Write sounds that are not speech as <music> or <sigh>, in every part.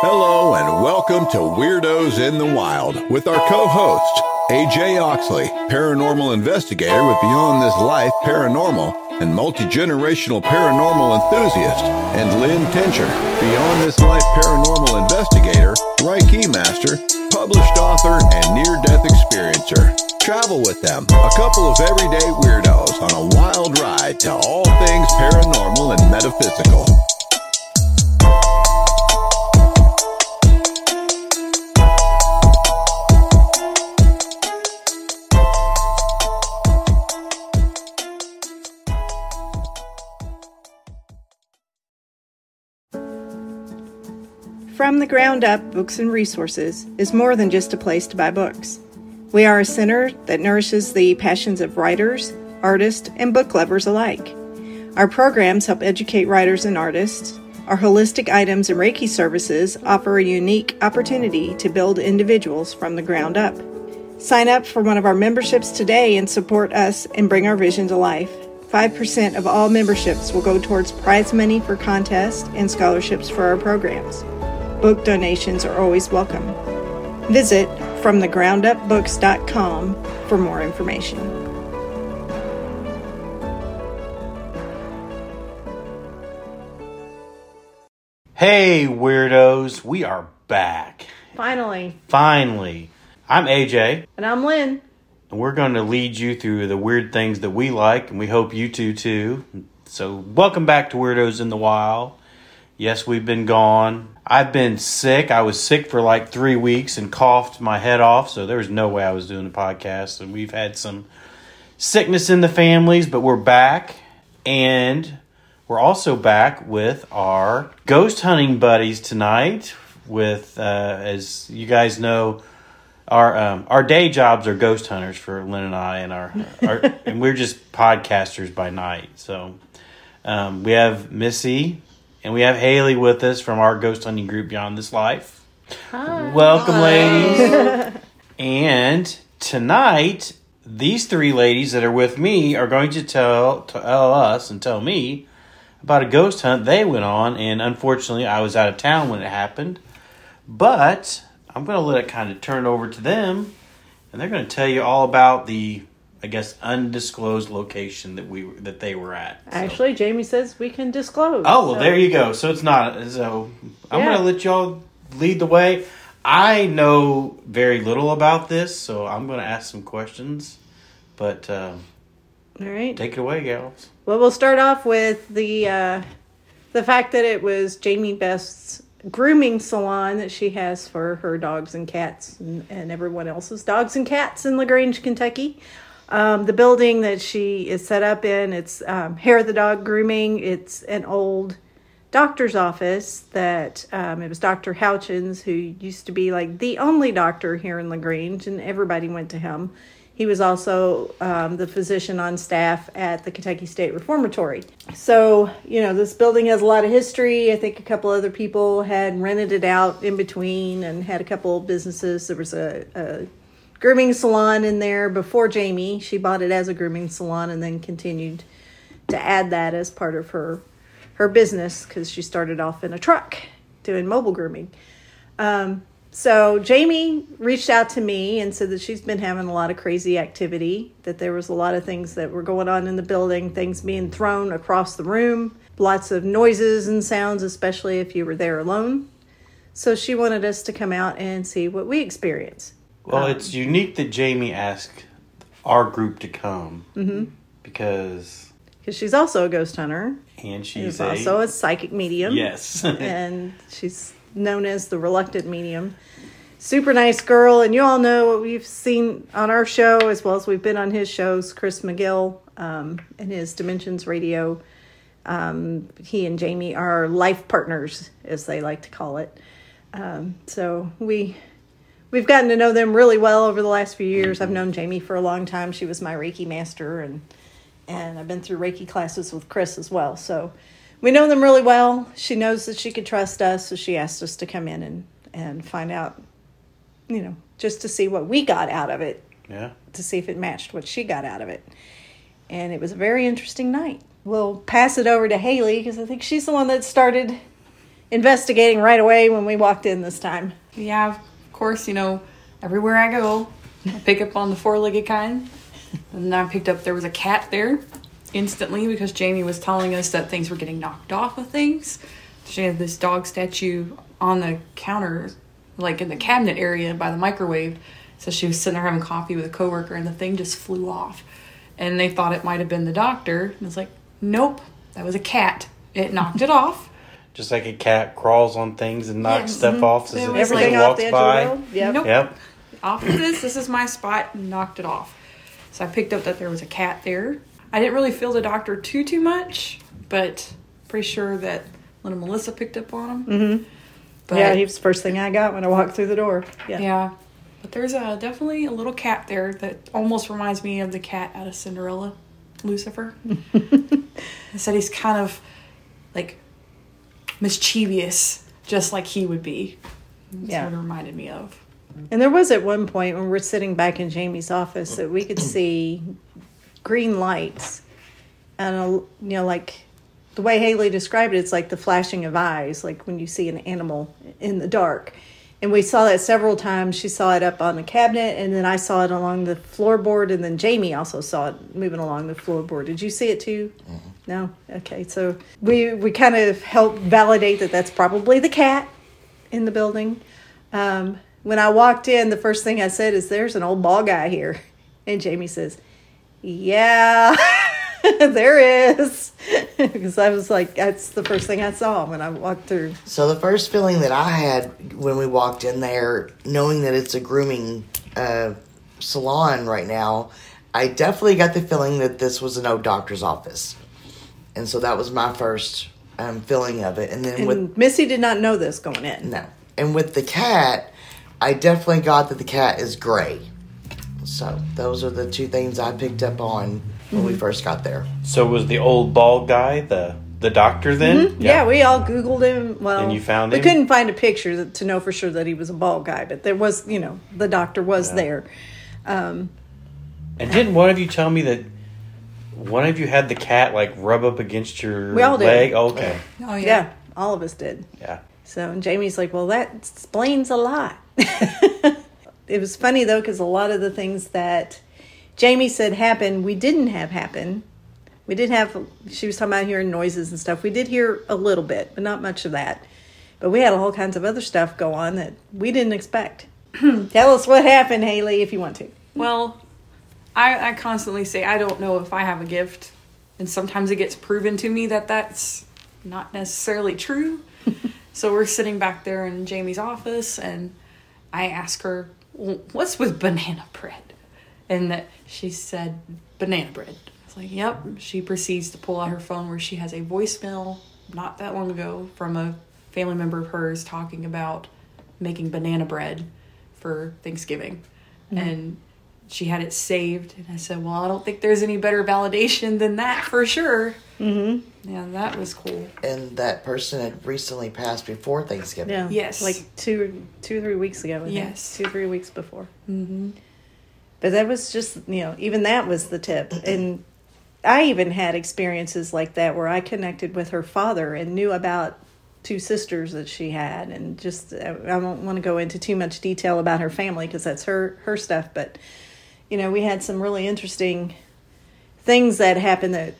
Hello and welcome to Weirdos in the Wild with our co-host AJ Oxley, paranormal investigator with Beyond This Life Paranormal and multi-generational paranormal enthusiast, and Lynn Tincher, Beyond This Life paranormal investigator, Reiki master, published author, and near-death experiencer. Travel with them, a couple of everyday weirdos on a wild ride to all things paranormal and metaphysical. From the Ground Up Books and Resources is more than just a place to buy books. We are a center that nourishes the passions of writers, artists, and book lovers alike. Our programs help educate writers and artists. Our holistic items and Reiki services offer a unique opportunity to build individuals from the ground up. Sign up for one of our memberships today and support us and bring our vision to life. 5% of all memberships will go towards prize money for contests and scholarships for our programs. Book donations are always welcome. Visit fromthegroundupbooks.com for more information. Hey, weirdos, we are back. Finally, Finally. I'm AJ, and I'm Lynn. and we're going to lead you through the weird things that we like, and we hope you do too. So, welcome back to Weirdos in the Wild. Yes, we've been gone. I've been sick. I was sick for like three weeks and coughed my head off, so there was no way I was doing a podcast. And we've had some sickness in the families, but we're back. And we're also back with our ghost hunting buddies tonight. With, uh, as you guys know, our um, our day jobs are ghost hunters for Lynn and I, and our, our <laughs> and we're just podcasters by night. So um, we have Missy and we have Haley with us from our ghost hunting group Beyond This Life. Hi. Welcome, ladies. <laughs> and tonight, these three ladies that are with me are going to tell tell us and tell me about a ghost hunt they went on. And unfortunately, I was out of town when it happened. But I'm going to let it kind of turn over to them, and they're going to tell you all about the, I guess, undisclosed location that we that they were at. So- Actually, Jamie says we can disclose. Oh well, so- there you go. So it's not. So I'm Yeah. gonna let y'all lead the way. I know very little about this, so I'm gonna ask some questions. But um, All right. take it away, gals. Well, we'll start off with the uh, the fact that it was Jamie Best's grooming salon that she has for her dogs and cats and, and everyone else's dogs and cats in Lagrange, Kentucky. Um, the building that she is set up in, it's um, Hair of the Dog Grooming. It's an old doctor's office that um, it was Dr. Houchins, who used to be like the only doctor here in Lagrange, and everybody went to him. He was also um, the physician on staff at the Kentucky State Reformatory. So, you know, this building has a lot of history. I think a couple other people had rented it out in between and had a couple of businesses. There was a, a grooming salon in there before Jamie. She bought it as a grooming salon and then continued to add that as part of her her business because she started off in a truck doing mobile grooming. Um, so Jamie reached out to me and said that she's been having a lot of crazy activity, that there was a lot of things that were going on in the building, things being thrown across the room, lots of noises and sounds, especially if you were there alone. So she wanted us to come out and see what we experience. Well, it's unique that Jamie asked our group to come because, Because she's also a ghost hunter. and She's she's a also a psychic medium. yes. <laughs> and she's known as the reluctant medium. Super nice girl, and you all know what we've seen on our show as well as we've been on his shows. Chris McGill um, and his Dimensions Radio. Um, he and Jamie are life partners, as they like to call it. Um, so we we've gotten to know them really well over the last few years. I've known Jamie for a long time. She was my Reiki master, and and I've been through Reiki classes with Chris as well. So we know them really well. She knows that she could trust us, so she asked us to come in and and find out, you know, just to see what we got out of it, yeah. to see if it matched what she got out of it. And it was a very interesting night. We'll pass it over to Haley because I think she's the one that started investigating right away when we walked in this time. Yeah, of course, you know, everywhere I go, I pick up on the four legged kind. And I picked up, there was a cat there instantly because Jamie was telling us that things were getting knocked off of things. She had this dog statue on the counter, like in the cabinet area by the microwave. So she was sitting there having coffee with a coworker and the thing just flew off. And they thought it might have been the doctor. And it's like, nope, that was a cat. It knocked it off. Just like a cat crawls on things and knocks Yes. stuff off as It it, was as it Everything off walks the by. of. Yep. Nope. Yep. off of this. This is my spot. and Knocked it off. So I picked up that there was a cat there. I didn't really feel the doctor too too much, but pretty sure that little Melissa picked up on him. Mm-hmm. But yeah, he was the first thing I got when I walked through the door. Yeah. yeah, but there's a definitely a little cat there that almost reminds me of the cat out of Cinderella, Lucifer. <laughs> I said he's kind of like mischievous, just like he would be. That's Yeah. what it reminded me of. And there was at one point when we're sitting back in Jamie's office that we could see green lights, and a, you know, like the way Haley described it, it's like the flashing of eyes, like when you see an animal in the dark. And we saw that several times. She saw it up on the cabinet, and then I saw it along the floorboard, and then Jamie also saw it moving along the floorboard. Did you see it too? Mm-hmm. No. Okay. So we we kind of helped validate that that's probably the cat in the building. Um, when I walked in, the first thing I said is, "There's an old ball guy here," and Jamie says, "Yeah, <laughs> there is," <laughs> because I was like, "That's the first thing I saw when I walked through." So the first feeling that I had when we walked in there, knowing that it's a grooming uh, salon right now, I definitely got the feeling that this was an old doctor's office, and so that was my first um, feeling of it. And then And with Missy did not know this going in. no, and with the cat, I definitely got that the cat is gray. So those are the two things I picked up on when we first got there. So was the old bald guy the the doctor then? Mm-hmm. Yeah. we all Googled him. Well, And you found we him? couldn't find a picture that- to know for sure that he was a bald guy, but there was, you know, the doctor was Yeah. there. And didn't one of you tell me that one of you had the cat like rub up against your We all did. leg? Oh, okay. Oh Yeah. all of us did. Yeah. So and Jamie's like, well, that explains a lot. <laughs> it was funny though, because a lot of the things that Jamie said happened, we didn't have happen. We did have, she was talking about hearing noises and stuff. We did hear a little bit, but not much of that. But we had all kinds of other stuff go on that we didn't expect. <clears throat> Tell us what happened, Haley, if you want to. Well, I, I constantly say I don't know if I have a gift, and sometimes it gets proven to me that that's not necessarily true. <laughs> so we're sitting back there in Jamie's office, and I ask her, well, "What's with banana bread?" And that she said, "Banana bread." I was like, "Yep." She proceeds to pull out her phone where she has a voicemail not that long ago from a family member of hers talking about making banana bread for Thanksgiving. Mm-hmm. And she had it saved. And I said, Well, I don't think there's any better validation than that for sure. Mm-hmm. Yeah, that was cool. And that person had recently passed before Thanksgiving. Yeah. Yes. Like two, two or three weeks ago. I think. Yes. Two three weeks before. Mm-hmm. But that was just, you know, even that was the tip. <clears throat> And I even had experiences like that where I connected with her father and knew about two sisters that she had. And just, I I don't want to go into too much detail about her family because that's her, her stuff. But, you know, we had some really interesting things that happened that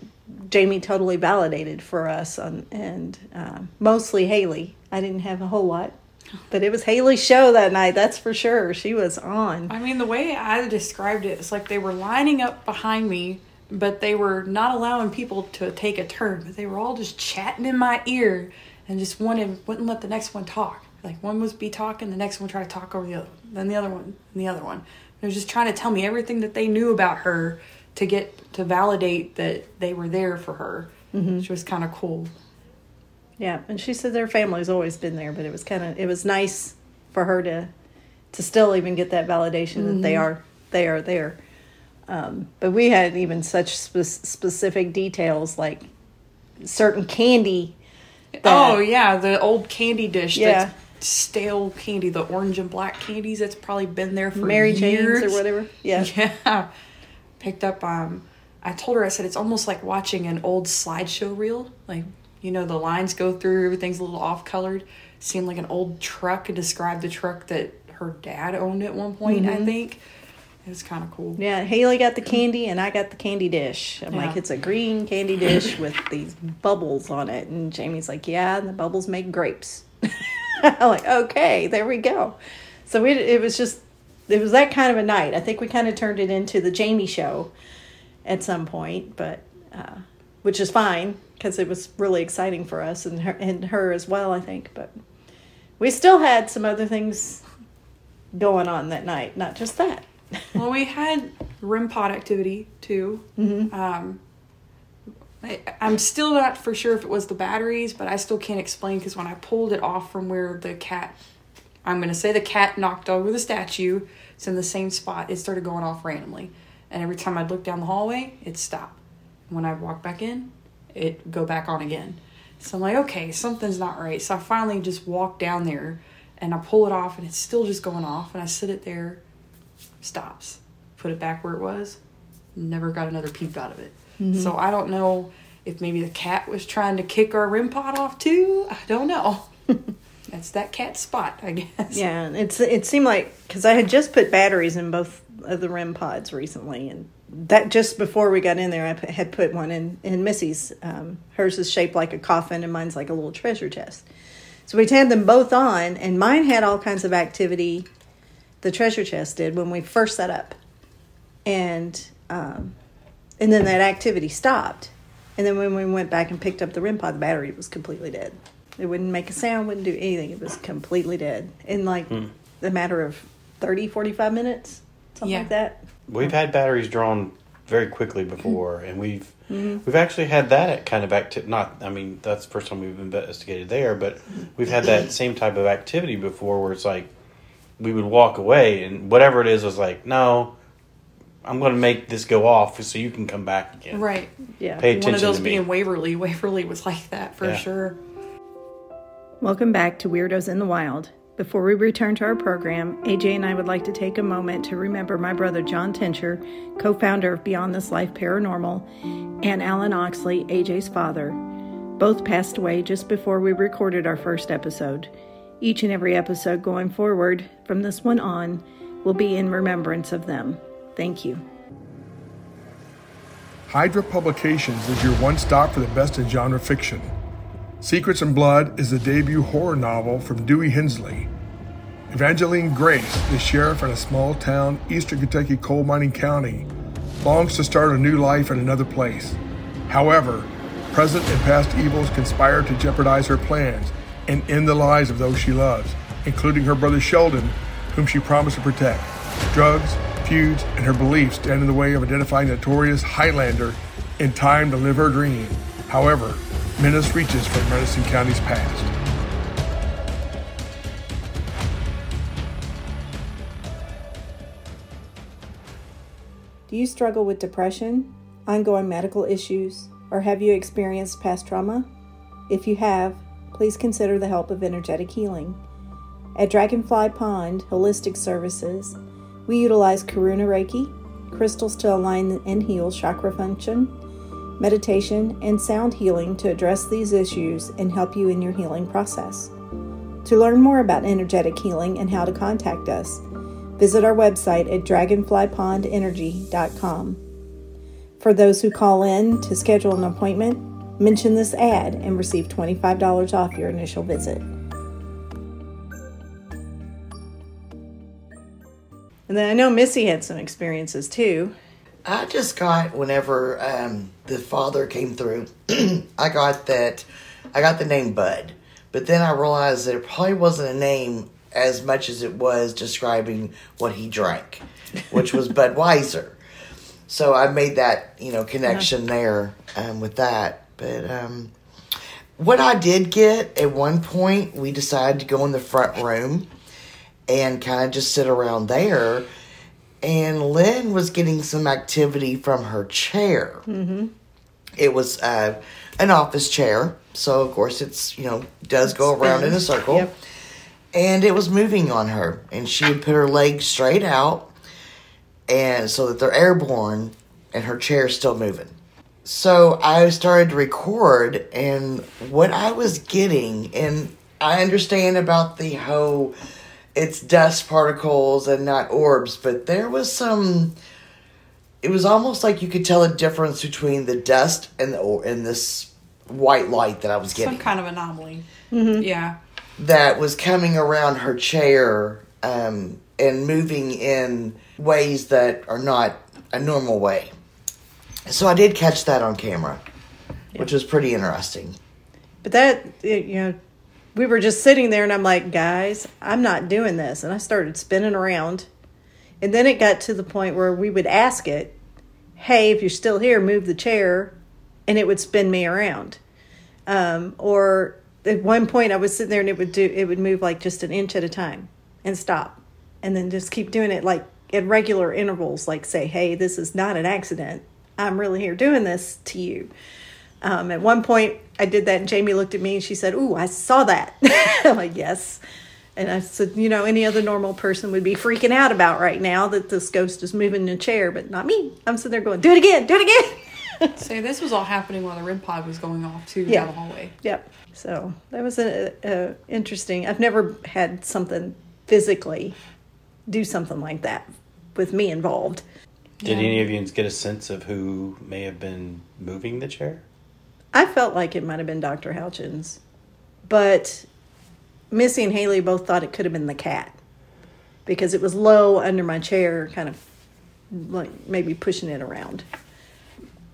Jamie totally validated for us, on, and uh, mostly Haley. I didn't have a whole lot, but it was Haley's show that night. That's for sure. She was on. I mean, the way I described it, it's like they were lining up behind me, but they were not allowing people to take a turn. But they were all just chatting in my ear and just wanted, wouldn't let the next one talk. Like one was be talking, the next one tried to talk over the other, then the other one, and the other one. They were just trying to tell me everything that they knew about her to get to validate that they were there for her, which was kind of cool. Yeah, and she said their family's always been there, but it was kind of it was nice for her to to still even get that validation that they are they are there. Um, but we had even such spe- specific details like certain candy. that- oh yeah, the old candy dish. Yeah. That's stale candy, the orange and black candies. That's probably been there for Mary years Jane's or whatever. Yeah. <laughs> Yeah. Picked up um I told her I said it's almost like watching an old slideshow reel. Like You know, the lines go through, everything's a little off colored. Seemed like an old truck and described the truck that her dad owned at one point, I think. It was kind of cool. Yeah, Haley got the candy and I got the candy dish. I'm like, it's a green candy dish with these bubbles on it. And Jamie's like, yeah, the bubbles make grapes. <laughs> <laughs> Like, okay, there we go. So we, it was just, it was that kind of a night. I think we kind of turned it into the Jamie show at some point, but, uh, which is fine because it was really exciting for us and her, and her as well, I think. But we still had some other things going on that night, not just that. well, we had REM pod activity too. Um, I, I'm still not for sure if it was the batteries, but I still can't explain because when I pulled it off from where the cat, I'm going to say the cat knocked over the statue, it's in the same spot, it started going off randomly. And every time I'd look down the hallway, it'd stop. When I'd walk back in, it'd go back on again. So I'm like, okay, something's not right. So I finally just walk down there and I pull it off and it's still just going off. And I sit it there stops. Put it back where it was. Never got another peep out of it. So I don't know if maybe the cat was trying to kick our REM pod off too. I don't know. <laughs> That's that cat spot, I guess. Yeah, it's it seemed like because I had just put batteries in both of the REM pods recently, and that just before we got in there, I put, had put one in in Missy's. Um, hers is shaped like a coffin, and mine's like a little treasure chest. So we had them both on, and mine had all kinds of activity. The treasure chest did when we first set up, and um, and then that activity stopped. And then when we went back and picked up the REM pod, the battery was completely dead. It wouldn't make a sound, wouldn't do anything. It was completely dead in like a matter of 30, 45 minutes, something Yeah. like that. We've had batteries drawn very quickly before, and we've Mm-hmm. we've actually had that at kind of active. Not, I mean, that's the first time we've investigated there, but we've had that same type of activity before, where it's like we would walk away, and whatever it is was like, no, I'm going to make this go off so you can come back again. Right. Yeah. Pay attention One of those to me. being Waverly. <laughs> Waverly was like that for Yeah. sure. Welcome back to Weirdos in the Wild. Before we return to our program, AJ and I would like to take a moment to remember my brother John Tincher, co founder of Beyond This Life Paranormal, and Alan Oxley, AJ's father. Both passed away just before we recorded our first episode. Each and every episode going forward, from this one on, will be in remembrance of them. Thank you. Hydra Publications is your one stop for the best in genre fiction. Secrets and Blood is the debut horror novel from Dewey Hensley. Evangeline Grace, the sheriff in a small town, eastern Kentucky coal mining county, longs to start a new life in another place. However, present and past evils conspire to jeopardize her plans and end the lives of those she loves, including her brother Sheldon, whom she promised to protect. Drugs, feuds, and her beliefs stand in the way of identifying the notorious Highlander in time to live her dream. However, menace reaches from Madison County's past. Do you struggle with depression, ongoing medical issues, or have you experienced past trauma? If you have, please consider the help of energetic healing. At Dragonfly Pond Holistic Services, we utilize Karuna Reiki, crystals to align and heal chakra function, meditation, and sound healing to address these issues and help you in your healing process. To learn more about energetic healing and how to contact us, visit our website at dragonflypondenergy.com. For those who call in to schedule an appointment, mention this ad and receive $25 off your initial visit. And then I know Missy had some experiences too. I just got whenever um, the father came through, <clears throat> I got that I got the name Bud, but then I realized that it probably wasn't a name as much as it was describing what he drank, which was <laughs> Budweiser. So I made that you know connection there um, with that. But um, what I did get at one point, we decided to go in the front room and kind of just sit around there and Lynn was getting some activity from her chair. Mm-hmm. It was uh, an office chair, so of course it's you know does go around in a circle, Yep. and it was moving on her, and she would put her legs straight out, and so that they're airborne, and her chair's still moving. so I started to record, and what I was getting, and I understand about the whole it's dust particles and not orbs, but there was some. It was almost like you could tell a difference between the dust and the or- and this white light that I was getting Some kind of anomaly. Yeah. that was coming around her chair um, and moving in ways that are not a normal way. So I did catch that on camera, which was pretty interesting. But that, you know, we were just sitting there and I'm like, guys, I'm not doing this. And I started spinning around. And then it got to the point where we would ask it, hey, if you're still here, move the chair. And it would spin me around. Um, or at one point I was sitting there and it would do, it would move like just an inch at a time and stop. And then just keep doing it like at regular intervals, like say, hey, this is not an accident. I'm really here doing this to you. Um, at one point, I did that, and Jamie looked at me and she said, "Ooh, I saw that." <laughs> I'm like, "Yes," and I said, "You know, any other normal person would be freaking out about right now that this ghost is moving in a chair, but not me. I'm sitting there going, "Do it again, do it again." <laughs> Say this was all happening while the REM pod was going off too Yeah. down the hallway. yep. So that was a, a interesting. I've never had something physically do something like that with me involved. Did any of you get a sense of who may have been moving the chair? I felt like it might have been Dr. Houchins, but Missy and Haley both thought it could have been the cat because it was low under my chair, kind of like maybe pushing it around.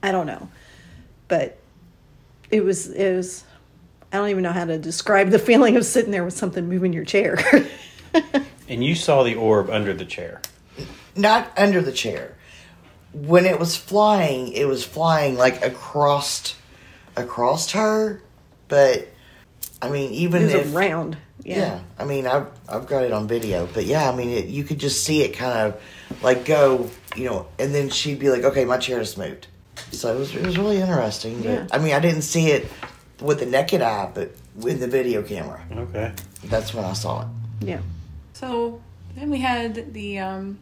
I don't know, but it was it was. I don't even know how to describe the feeling of sitting there with something moving your chair. <laughs> And you saw the orb under the chair. Not under the chair. When it was flying, it was flying like across, across her. But I mean, it even was if around. Yeah. Yeah. I mean, I've I've got it on video, but yeah, I mean, it, you could just see it kind of like go, you know, and then she'd be like, "Okay, my chair just moved." So it was it was really interesting. But, Yeah. I mean, I didn't see it with the naked eye, but with the video camera, Okay. that's when I saw it. Yeah. So then we had the um,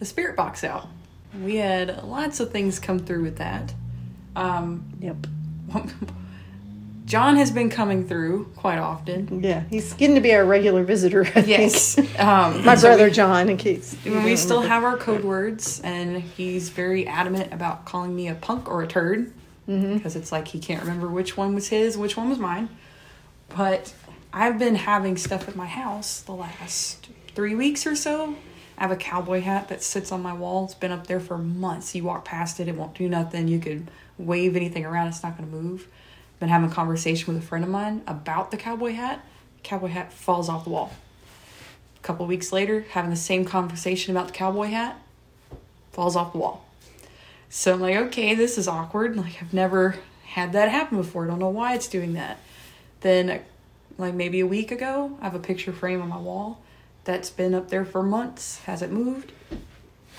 the spirit box out. We had lots of things come through with that. Um, Yep. <laughs> John has been coming through quite often. Yeah. He's getting to be our regular visitor. I Yes. think. Um, <laughs> My so brother we- John, in case. we still have our code words, and he's very adamant about calling me a punk or a turd because it's like he can't remember which one was his, which one was mine. But I've been having stuff at my house the last three weeks or so. I have a cowboy hat that sits on my wall. It's been up there for months. You walk past it, it won't do nothing. You could wave anything around, it's not going to move. Been having a conversation with a friend of mine about the cowboy hat. Cowboy hat falls off the wall. A couple weeks later, having the same conversation about the cowboy hat, falls off the wall. So I'm like, okay, this is awkward. Like I've never had that happen before. I don't know why it's doing that. Then, like maybe a week ago, I have a picture frame on my wall that's been up there for months. Hasn't moved.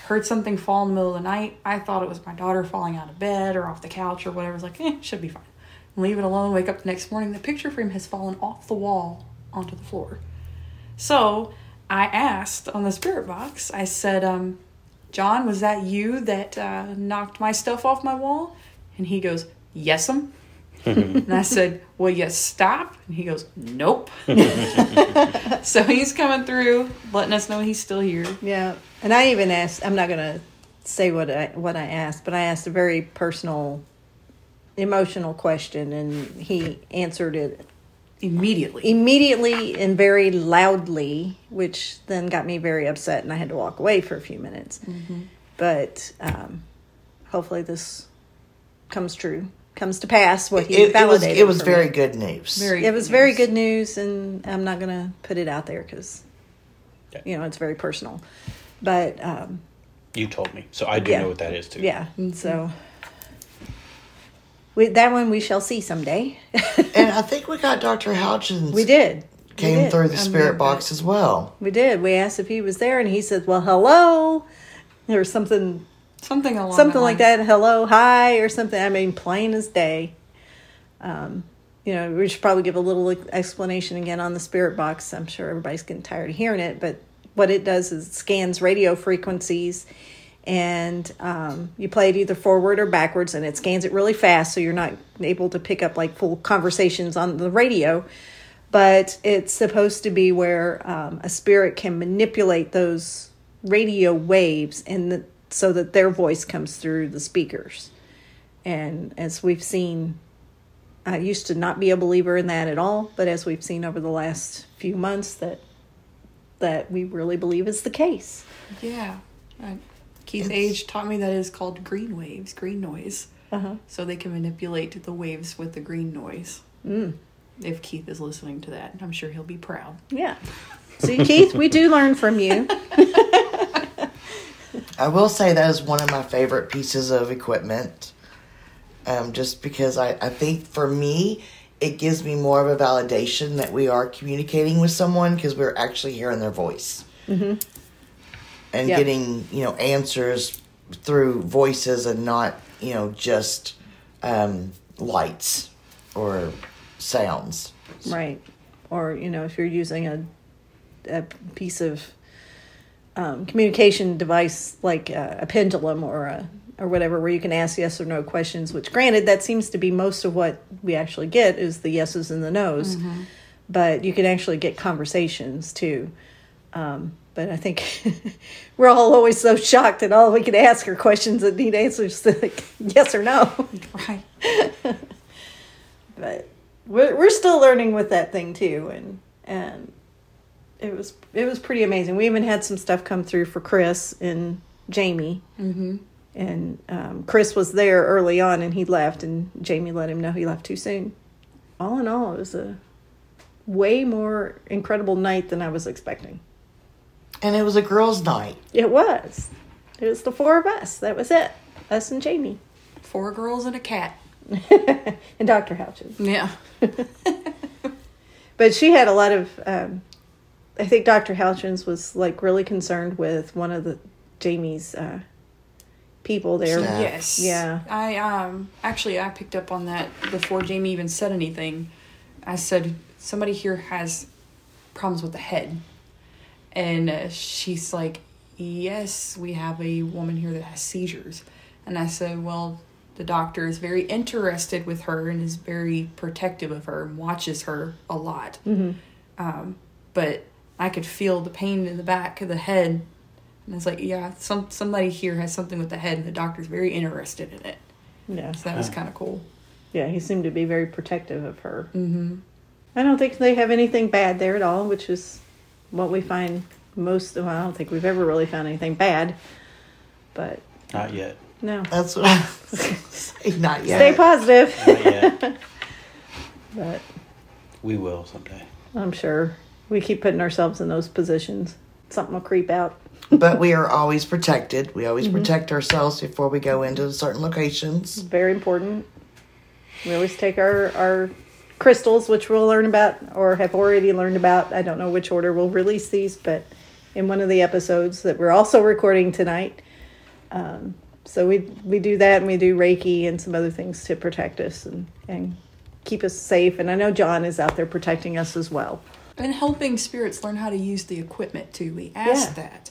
Heard something fall in the middle of the night. I thought it was my daughter falling out of bed or off the couch or whatever. I was like, eh, should be fine. Leave it alone. Wake up the next morning. The picture frame has fallen off the wall onto the floor. So I asked on the spirit box, I said, um, John, was that you that uh, knocked my stuff off my wall? And he goes, Yes'm. <laughs> and I said, Will you stop? And he goes, Nope. <laughs> so he's coming through, letting us know he's still here. Yeah, and I even asked. I'm not gonna say what I what I asked, but I asked a very personal, emotional question, and he answered it Immediately. immediately and very loudly, which then got me very upset, and I had to walk away for a few minutes. But um, hopefully, this comes true, comes to pass. What he It, it was it was very me. good news. Very It was very good news, and I'm not gonna put it out there because, Okay. you know, it's very personal. But um, You told me, so I do Yeah. know what that is too. Yeah. and So we, that one we shall see someday. <laughs> and I think we got Dr. Houchins we did. We came did. through the I'm spirit very box as well. We did. We asked if he was there, and he said, "Well, hello," or something, Something along something like line. that. Hello, hi, or something. I mean, plain as day. Um, you know, we should probably give a little explanation again on the spirit box. I'm sure everybody's getting tired of hearing it, but what it does is it scans radio frequencies and um, you play it either forward or backwards, and it scans it really fast, so you're not able to pick up like full conversations on the radio. But it's supposed to be where um, a spirit can manipulate those radio waves, and the, so that their voice comes through the speakers. And as we've seen, I used to not be a believer in that at all, but as we've seen over the last few months, that that we really believe is the case. Yeah. Uh, Keith Age taught me that is called green waves, green noise. Uh-huh. So they can manipulate the waves with the green noise. Mm. If Keith is listening to that, I'm sure he'll be proud. Yeah. See, Keith, we do learn from you. <laughs> <laughs> I will say that is one of my favorite pieces of equipment. Um, just because I, I think for me, it gives me more of a validation that we are communicating with someone because we're actually hearing their voice. Mm-hmm. And Yep. getting, you know, answers through voices and not, you know, just um, lights or sounds. Right. Or, you know, if you're using a, a piece of um, communication device like a, a pendulum or a or whatever where you can ask yes or no questions which granted that seems to be most of what we actually get is the yeses and the nos. But you can actually get conversations too. Um, but i think <laughs> we're all always so shocked that all we can ask are questions that need answers to <laughs> like yes or no. Right. <laughs> but we're, we're still learning with that thing too and and it was it was pretty amazing we even had some stuff come through for chris and jamie mm-hmm. and um, chris was there early on and he left and jamie let him know he left too soon all in all it was a way more incredible night than i was expecting And it was a girls' night. it was it was the four of us that was it us and jamie Four girls and a cat. <laughs> and dr houchin Yeah. <laughs> But she had a lot of. Um, I think Dr. Houchins was like really concerned with one of the Jamie's uh, people there. Staff. Yes. Yeah. I um actually I picked up on that before Jamie even said anything. I said somebody here has problems with the head, and uh, she's like, "Yes, we have a woman here that has seizures." And I said, "Well, the doctor is very interested with her and is very protective of her and watches her a lot." Um, but I could feel the pain in the back of the head. And I was like, yeah, some somebody here has something with the head, and the doctor's very interested in it. Yeah. So that was kind of cool. Yeah, he seemed to be very protective of her. Mm-hmm. I don't think they have anything bad there at all, which is what we find most of. I don't think we've ever really found anything bad. But Not yet. no. That's what I was <laughs> say. Not yet. Stay positive. Not yet. <laughs> but we will someday. I'm sure we keep putting ourselves in those positions. Something will creep out. but we are always protected. We always Mm-hmm. protect ourselves before we go into certain locations. very important. We always take our, our crystals, which we'll learn about or have already learned about. I don't know which order we'll release these, but in one of the episodes that we're also recording tonight. Um, so we we do that and we do Reiki and some other things to protect us and, and keep us safe. And I know John is out there protecting us as well. And helping spirits learn how to use the equipment too. We asked Yeah. that.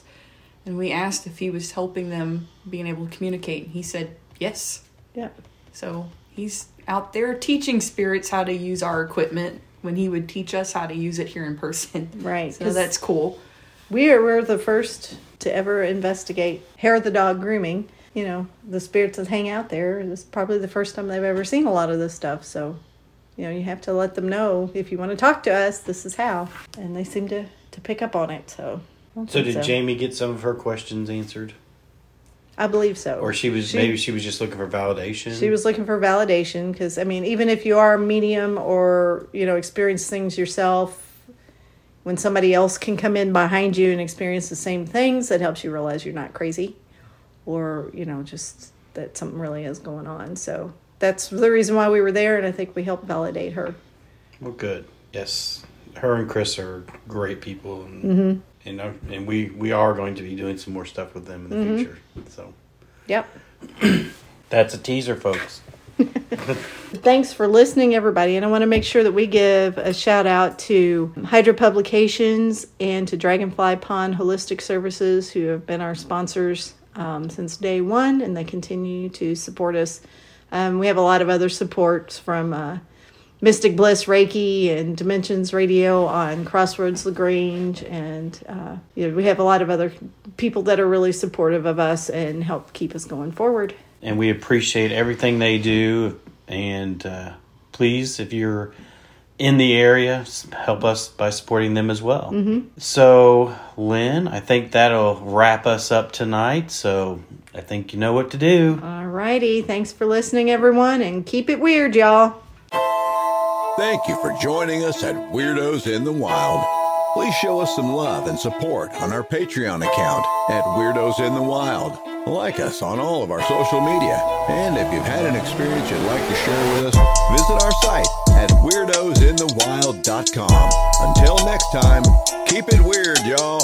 And we asked if he was helping them being able to communicate. And he said yes. Yeah. So he's out there teaching spirits how to use our equipment when he would teach us how to use it here in person. Right, So that's cool. We are we're the first to ever investigate hair of the dog grooming. You know, the spirits that hang out there. This is probably the first time they've ever seen a lot of this stuff. So, you know, you have to let them know if you want to talk to us, this is how. And they seem to to pick up on it. So, So did Jamie get some of her questions answered, I believe so. or she was maybe she was just looking for validation? She was looking for validation because I mean, even if you are a medium or you know experience things yourself, when somebody else can come in behind you and experience the same things, that helps you realize you're not crazy, or you know just that something really is going on. So that's the reason why we were there, and I think we helped validate her. Well, good. Yes, her and Chris are great people, and Mm-hmm. and, uh, and we we are going to be doing some more stuff with them in the Mm-hmm. future. So Yep. <clears throat> that's a teaser, folks. <laughs> Thanks for listening, everybody. And I want to make sure that we give a shout out to Hydra Publications and to Dragonfly Pond Holistic Services, who have been our sponsors um, since day one, and they continue to support us. Um, we have a lot of other supports from uh, Mystic Bliss Reiki and Dimensions Radio on Crossroads Lagrange, and uh, you know, we have a lot of other people that are really supportive of us and help keep us going forward. And we appreciate everything they do. And uh, please, if you're in the area, help us by supporting them as well. Mm-hmm. So, Lynn, I think that'll wrap us up tonight. So, I think you know what to do. All righty. Thanks for listening, everyone, and keep it weird, y'all. Thank you for joining us at Weirdos in the Wild. Please show us some love and support on our Patreon account at Weirdos in the Wild. Like us on all of our social media. And if you've had an experience you'd like to share with us, visit our site at weirdosinthewild.com. Until next time, keep it weird, y'all.